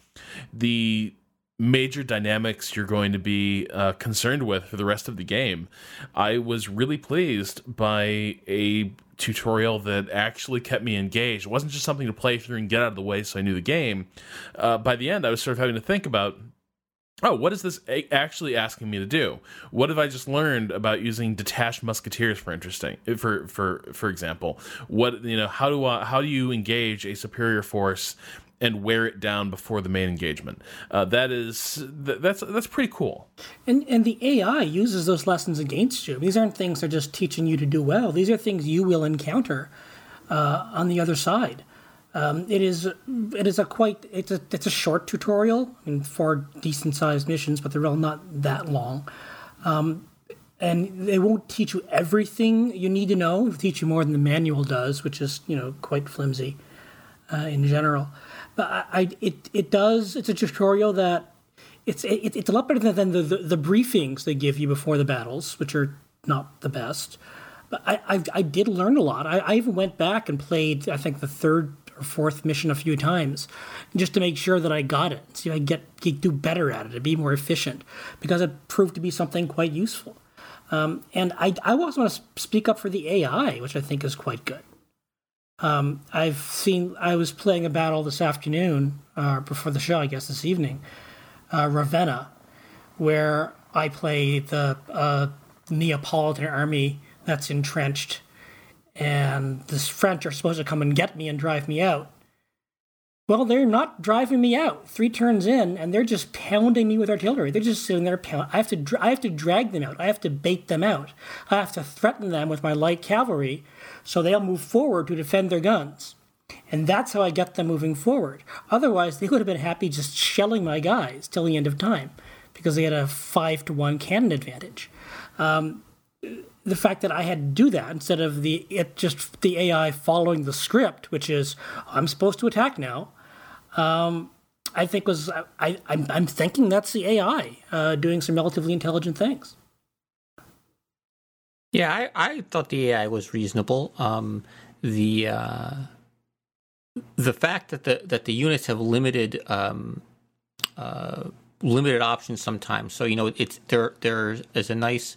the major dynamics you're going to be uh, concerned with for the rest of the game. I was really pleased by a tutorial that actually kept me engaged. It wasn't just something to play through and get out of the way so I knew the game. Uh, by the end, I was sort of having to think about oh, what is this actually asking me to do? What have I just learned about using detached musketeers for interesting for for for example? What you know, how do I, how do you engage a superior force and wear it down before the main engagement? Uh, that is th- that's that's pretty cool. And and the AI uses those lessons against you. These aren't things they're just teaching you to do well. These are things you will encounter uh, on the other side. Um, it is it is a quite it's a it's a short tutorial. I mean, four decent sized missions, but they're all not that long. Um, and they won't teach you everything you need to know. They'll teach you more than the manual does, which is you know quite flimsy uh, in general. I, it it does. It's a tutorial that it's it, it's a lot better than the, the the briefings they give you before the battles, which are not the best. But I I, I did learn a lot. I, I even went back and played I think the third or fourth mission a few times, just to make sure that I got it. If I get, get do better at it, to be more efficient, because it proved to be something quite useful. Um, and I I also want to speak up for the AI, which I think is quite good. Um, I've seen. I was playing a battle this afternoon, uh, before the show, I guess this evening, uh, Ravenna, where I play the uh, Neapolitan army that's entrenched, and the French are supposed to come and get me and drive me out. Well, they're not driving me out. Three turns in, and they're just pounding me with artillery. They're just sitting there pound. I have to, dr- I have to drag them out. I have to bait them out. I have to threaten them with my light cavalry, so they'll move forward to defend their guns. And that's how I get them moving forward. Otherwise, they would have been happy just shelling my guys till the end of time, because they had a five to one cannon advantage. Um, the fact that I had to do that instead of the it just the AI following the script, which is I'm supposed to attack now. Um, I think was I, I'm, I'm thinking that's the AI uh, doing some relatively intelligent things. Yeah, I, I thought the AI was reasonable. Um, the uh, the fact that the that the units have limited um, uh, limited options sometimes. So you know, it's there. There is a nice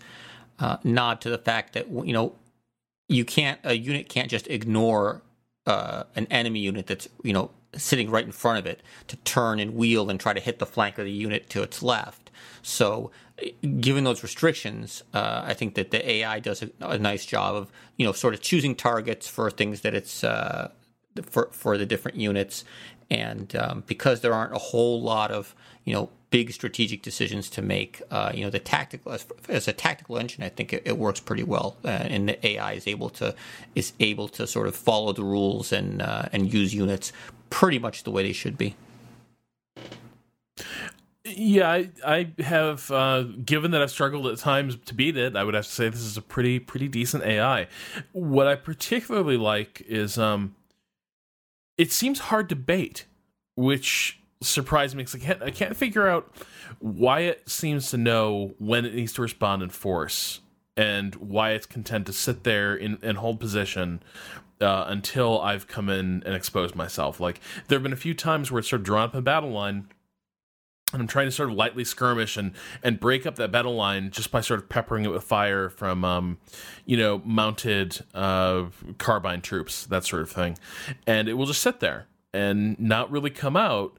uh, nod to the fact that you know you can't a unit can't just ignore uh, an enemy unit that's you know sitting right in front of it to turn and wheel and try to hit the flank of the unit to its left. So, given those restrictions, uh, I think that the AI does a, a, nice job of you know sort of choosing targets for things that it's uh, for for the different units, and um, because there aren't a whole lot of you know big strategic decisions to make. Uh, you know, the tactical as, as, a tactical engine, I think it, it works pretty well, uh, and the AI is able to is able to sort of follow the rules and uh, and use units pretty much the way they should be. Yeah, I, I have. Uh, given that I've struggled at times to beat it, I would have to say this is a pretty pretty decent AI. What I particularly like is um, it seems hard to bait, which surprised me because I can't I can't figure out why it seems to know when it needs to respond in force and why it's content to sit there in, and hold position uh, until I've come in and exposed myself. Like there have been a few times where it's sort of drawn up a battle line. And I'm trying to sort of lightly skirmish and, and break up that battle line just by sort of peppering it with fire from, um, you know, mounted uh, carbine troops, that sort of thing. And it will just sit there and not really come out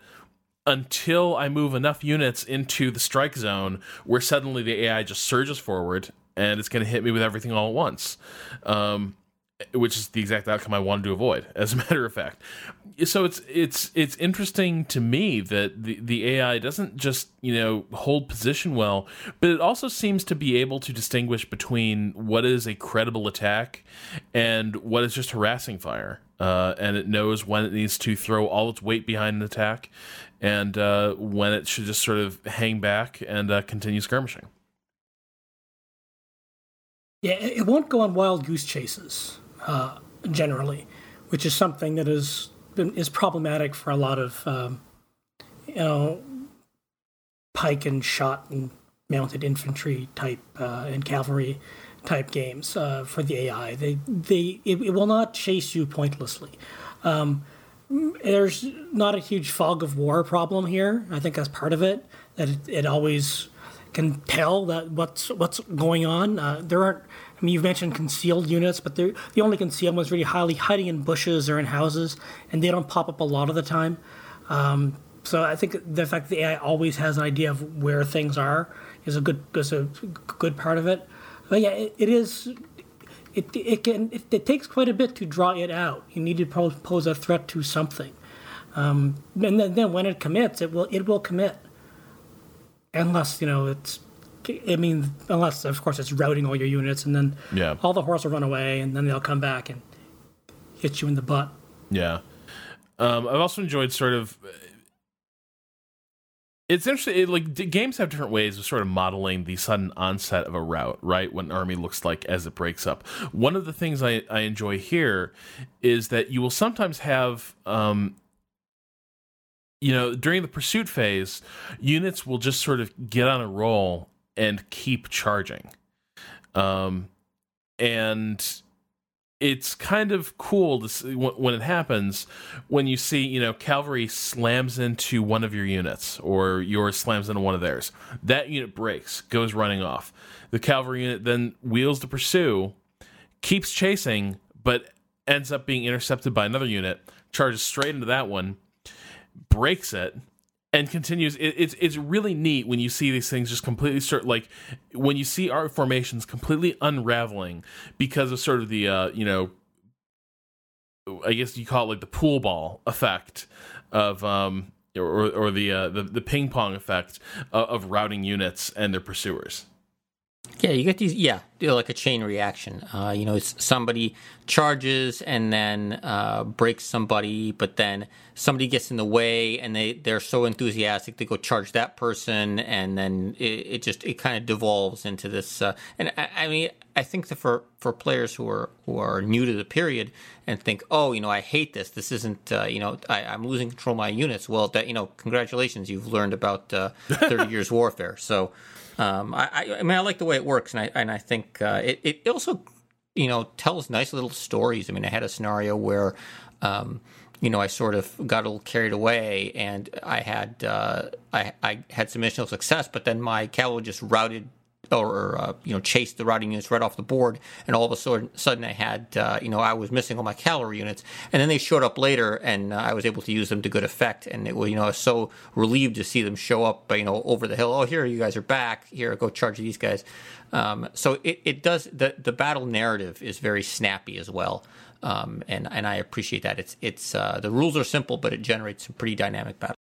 until I move enough units into the strike zone where suddenly the AI just surges forward and it's going to hit me with everything all at once. Um, which is the exact outcome I wanted to avoid, as a matter of fact. So it's it's it's interesting to me that the, the AI doesn't just you know hold position well, but it also seems to be able to distinguish between what is a credible attack and what is just harassing fire. Uh, and it knows when it needs to throw all its weight behind an attack, and uh, when it should just sort of hang back and uh, continue skirmishing. Yeah, it won't go on wild goose chases uh, generally, which is something that is is problematic for a lot of um, you know pike and shot and mounted infantry type uh, and cavalry type games uh, for the AI. They they it, it, will not chase you pointlessly. Um, there's not a huge fog of war problem here. I think that's part of it. That it, it always can tell that what's what's going on. Uh, there aren't mean, you've mentioned concealed units, but the only concealed ones really highly hiding in bushes or in houses, and they don't pop up a lot of the time. Um, so I think the fact that the AI always has an idea of where things are is a good is a good part of it. But yeah, it, it is. It, it can it, it, takes quite a bit to draw it out. You need to pose a threat to something, um, and then, then when it commits, it will it will commit, unless you know it's I mean, unless of course it's routing all your units, and then yeah. all the horse will run away, and then they'll come back and hit you in the butt. Yeah, um, I've also enjoyed sort of. It's interesting. It, like games have different ways of sort of modeling the sudden onset of a route, right? What an army looks like as it breaks up. One of the things I, I enjoy here is that you will sometimes have um, you know, during the pursuit phase, units will just sort of get on a roll and keep charging. Um, and it's kind of cool to see when it happens when you see you know cavalry slams into one of your units or yours slams into one of theirs that unit breaks goes running off the cavalry unit then wheels to pursue keeps chasing but ends up being intercepted by another unit charges straight into that one breaks it and continues it, it's it's really neat when you see these things just completely start like when you see art formations completely unraveling because of sort of the uh you know i guess you call it like the pool ball effect of um or or the uh the, the ping pong effect of, of routing units and their pursuers yeah, you get these. Yeah, like a chain reaction. Uh, you know, it's somebody charges and then uh, breaks somebody, but then somebody gets in the way, and they they're so enthusiastic they go charge that person, and then it, it just it kind of devolves into this. Uh, and I, I, mean, I think that for for players who are who are new to the period and think, oh, you know, I hate this. This isn't. Uh, you know, I, am losing control of my units. Well, that you know, congratulations, you've learned about uh, thirty years warfare. So Um, I, I, mean, I like the way it works, and I and I think uh, it it also you know tells nice little stories. I mean, I had a scenario where. Um, you know, I sort of got a little carried away, and I had uh, I, I had some initial success, but then my cavalry just routed or uh, you know chased the routing units right off the board, and all of a sudden I had uh, you know I was missing all my cavalry units, and then they showed up later, and uh, I was able to use them to good effect, and it was you know I was so relieved to see them show up you know over the hill. Oh, here you guys are back. Here, go charge these guys. Um, so it, it does the the battle narrative is very snappy as well. Um, and and I appreciate that. It's it's uh, the rules are simple, but it generates some pretty dynamic battle.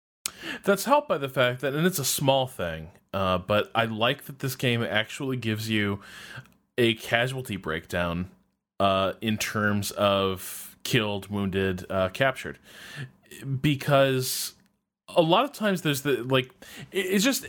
That's helped by the fact that, and it's a small thing, uh, but I like that this game actually gives you a casualty breakdown uh, in terms of killed, wounded, uh, captured, because a lot of times there's the like it's just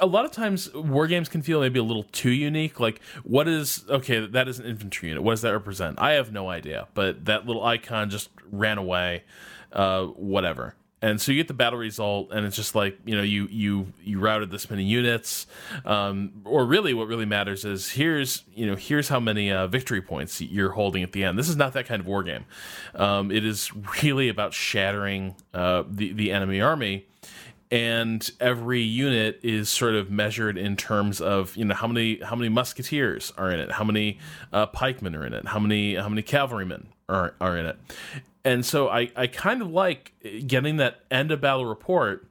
a lot of times war games can feel maybe a little too unique. Like what is okay that is an infantry unit. What does that represent? I have no idea but that little icon just ran away uh, whatever and so you get the battle result and it's just like you know you you you routed this many units. Um, or really what really matters is here's you know here's how many uh, victory points you're holding at the end. This is not that kind of war game. Um, it is really about shattering uh, the the enemy army. And every unit is sort of measured in terms of you know how many how many musketeers are in it how many uh, pikemen are in it how many how many cavalrymen are, are in it and so I, I kind of like getting that end of battle report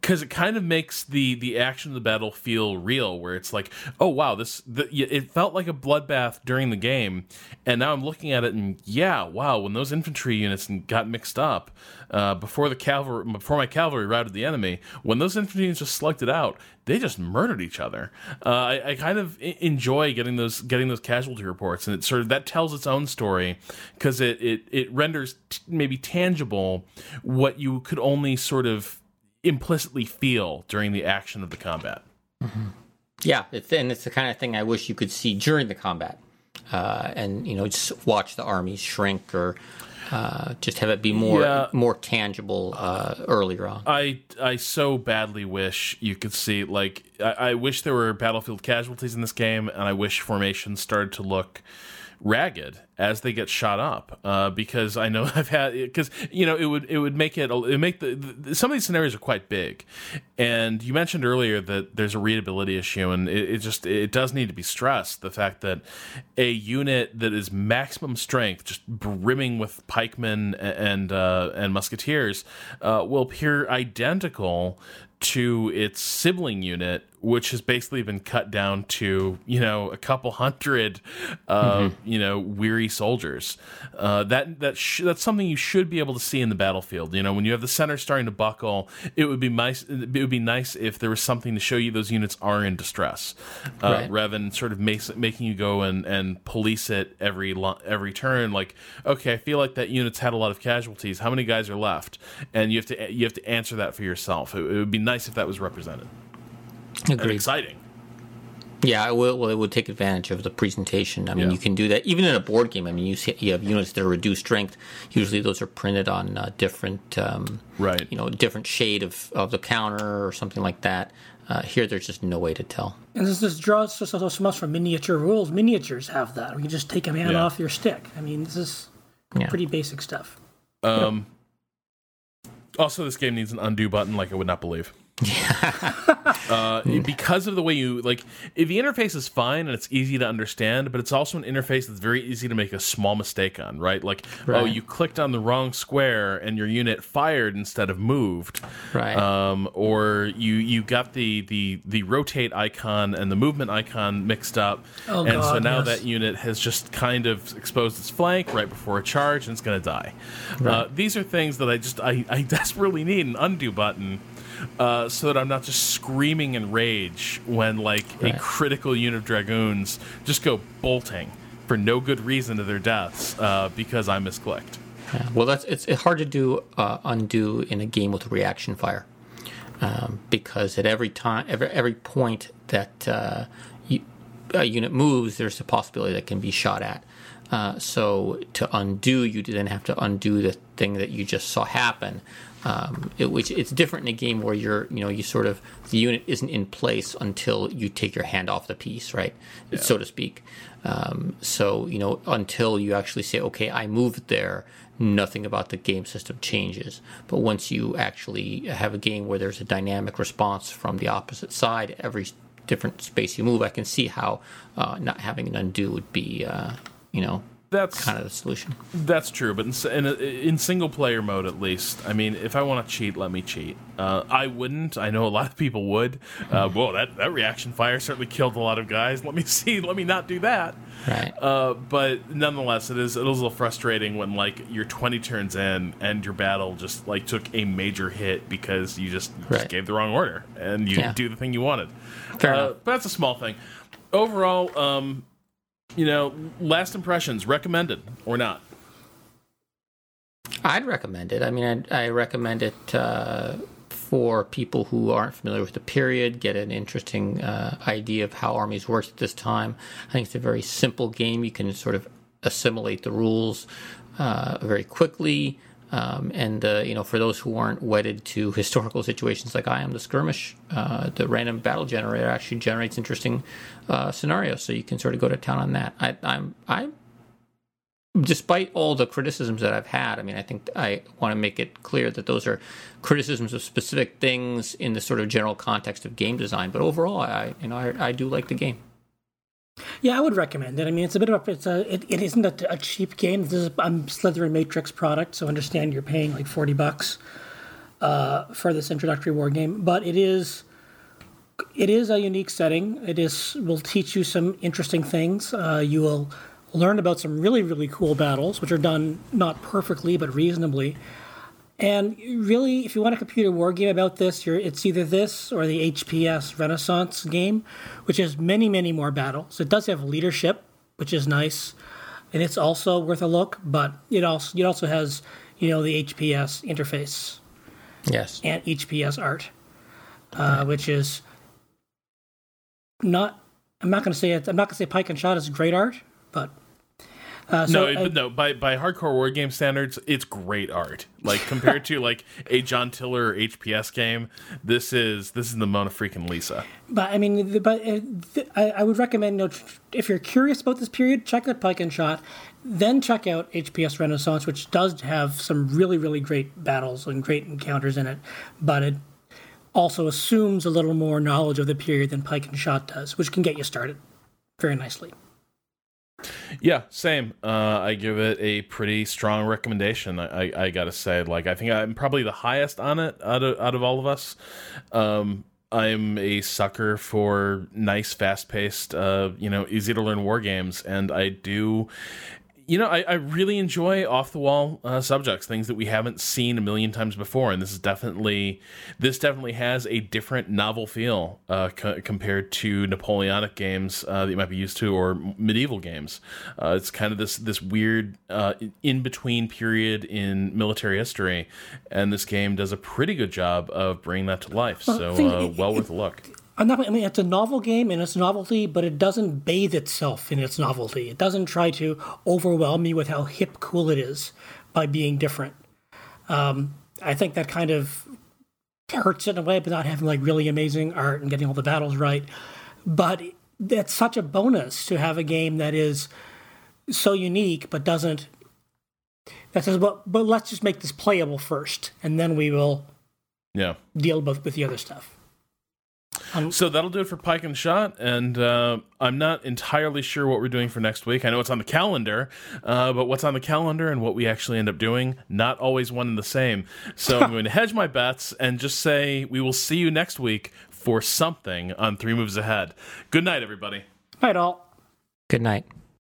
because it kind of makes the the action of the battle feel real where it's like oh wow this the, it felt like a bloodbath during the game and now i'm looking at it and yeah wow when those infantry units got mixed up uh, before the cavalry before my cavalry routed the enemy when those infantry units just slugged it out they just murdered each other. Uh, I, I, kind of enjoy getting those getting those casualty reports and it sort of that tells its own story because it, it it renders t- maybe tangible what you could only sort of implicitly feel during the action of the combat. Mm-hmm. Yeah, it's, and it's the kind of thing I wish you could see during the combat, uh, and you know, just watch the armies shrink or uh, just have it be more yeah. more tangible uh, earlier on. I I so badly wish you could see like I, I wish there were battlefield casualties in this game, and I wish formations started to look ragged as they get shot up uh, because I know I've had because you know it would it would make it it make the, the, some of these scenarios are quite big, and you mentioned earlier that there's a readability issue and it, it, just it does need to be stressed the fact that a unit that is maximum strength just brimming with pikemen and uh, and musketeers uh, will appear identical to its sibling unit, which has basically been cut down to you know a couple hundred, uh, mm-hmm. you know, weary soldiers. Uh, that that sh- that's something you should be able to see in the battlefield. You know, when you have the center starting to buckle, it would be nice. It would be nice if there was something to show you those units are in distress, uh, right. rather than sort of make, making you go and, and police it every lo- every turn. Like, okay, I feel like that unit's had a lot of casualties. How many guys are left? And you have to you have to answer that for yourself. It, it would be nice if that was represented. Agreed. And exciting. Yeah, it will. Well, it would take advantage of the presentation. I mean, yeah. you can do that even in a board game. I mean, you see, you have units that are reduced strength. Usually, those are printed on uh, different, um, right? You know, different shade of, of the counter or something like that. Uh, here, there's just no way to tell. And this, this draws so, so, so much from miniature rules. Miniatures have that. You just take a man yeah. off your stick. I mean, this is yeah. pretty basic stuff. Um. Also, this game needs an undo button like I would not believe. Yeah. uh, because of the way you like, the interface is fine and it's easy to understand, but it's also an interface that's very easy to make a small mistake on, right? Like, oh, right. oh, you clicked on the wrong square and your unit fired instead of moved, right? Um, or you you got the the the rotate icon and the movement icon mixed up, oh, and God, so now yes. that unit has just kind of exposed its flank right before a charge and it's going to die. Right. Uh, these are things that I just I, I desperately need an undo button uh, so that I'm not just screaming in rage when like right. a critical unit of dragoons just go bolting for no good reason to their deaths uh, because I misclicked. Yeah. Well, that's it's, it's hard to do uh, undo in a game with reaction fire um, because at every time, every every point that uh, you, a unit moves, there's a possibility that can be shot at. Uh, so to undo, you then have to undo the thing that you just saw happen Um, it, which it's different in a game where you're, you know, you sort of the unit isn't in place until you take your hand off the piece, right, yeah. so to speak. Um, so you know, until you actually say, okay, I moved there, nothing about the game system changes. But once you actually have a game where there's a dynamic response from the opposite side, every different space you move, I can see how uh, not having an undo would be, uh, you know, that's kind of the solution. That's true, but in, in, in single player mode, at least, I mean, if I want to cheat, let me cheat. Uh, I wouldn't. I know a lot of people would. Uh, whoa, that that reaction fire certainly killed a lot of guys. Let me see. Let me not do that. Right. Uh, but nonetheless, it is it is a little frustrating when like you're 20 turns in and your battle just like took a major hit because you just, right. just gave the wrong order and you yeah. didn't do the thing you wanted. Fair uh, enough. But that's a small thing. Overall, um, you know, last impressions recommended or not? I'd recommend it. I mean, I'd, I recommend it uh, for people who aren't familiar with the period, get an interesting uh, idea of how armies worked at this time. I think it's a very simple game. You can sort of assimilate the rules uh, very quickly. Um, and uh, you know, for those who aren't wedded to historical situations like I am, the skirmish, uh, the random battle generator actually generates interesting uh, scenarios, so you can sort of go to town on that. I, I'm, I, despite all the criticisms that I've had, I mean, I think I want to make it clear that those are criticisms of specific things in the sort of general context of game design. But overall, I, you know, I, I do like the game. Yeah, I would recommend it. I mean, it's a bit of a, it's a, it, it isn't a, a cheap game. This is a Slitherine Matrix product, so understand you're paying like 40 bucks uh, for this introductory war game, but it is, it is a unique setting. It is, will teach you some interesting things. Uh, you will learn about some really, really cool battles, which are done not perfectly, but reasonably. And really, if you want a computer war game about this, it's either this or the HPS Renaissance game, which has many, many more battles. It does have leadership, which is nice, and it's also worth a look. But it also it also has you know the HPS interface, yes, and HPS art, uh, which is not. I'm not going to say it. I'm not going to say Pike and Shot is great art, but uh, so, no, uh, no. By by hardcore war game standards, it's great art. Like compared to like a John Tiller HPS game, this is this is the Mona freaking Lisa. But I mean, the, but uh, I, I, would recommend you know, if you're curious about this period, check out Pike and Shot, then check out HPS Renaissance, which does have some really really great battles and great encounters in it, but it also assumes a little more knowledge of the period than Pike and Shot does, which can get you started very nicely. Yeah, same. Uh, I give it a pretty strong recommendation. I, I, I, gotta say, like, I think I'm probably the highest on it out of out of all of us. Um, I'm a sucker for nice, fast paced, uh, you know, easy to learn war games, and I do you know, I, I really enjoy off the wall uh, subjects, things that we haven't seen a million times before, and this is definitely this definitely has a different novel feel uh, co- compared to Napoleonic games uh, that you might be used to or medieval games. Uh, it's kind of this this weird uh, in between period in military history, and this game does a pretty good job of bringing that to life. So uh, well worth a look. I'm not, I mean, it's a novel game and it's novelty, but it doesn't bathe itself in its novelty. It doesn't try to overwhelm me with how hip cool it is by being different. Um, I think that kind of hurts it in a way, but not having like really amazing art and getting all the battles right. But that's such a bonus to have a game that is so unique, but doesn't. That says, but but let's just make this playable first, and then we will. Yeah. Deal with, with the other stuff. Um, so that'll do it for Pike and Shot, and uh, I'm not entirely sure what we're doing for next week. I know it's on the calendar, uh, but what's on the calendar and what we actually end up doing, not always one and the same. So I'm going to hedge my bets and just say we will see you next week for something on Three Moves Ahead. Good night, everybody. Night, all. Good night.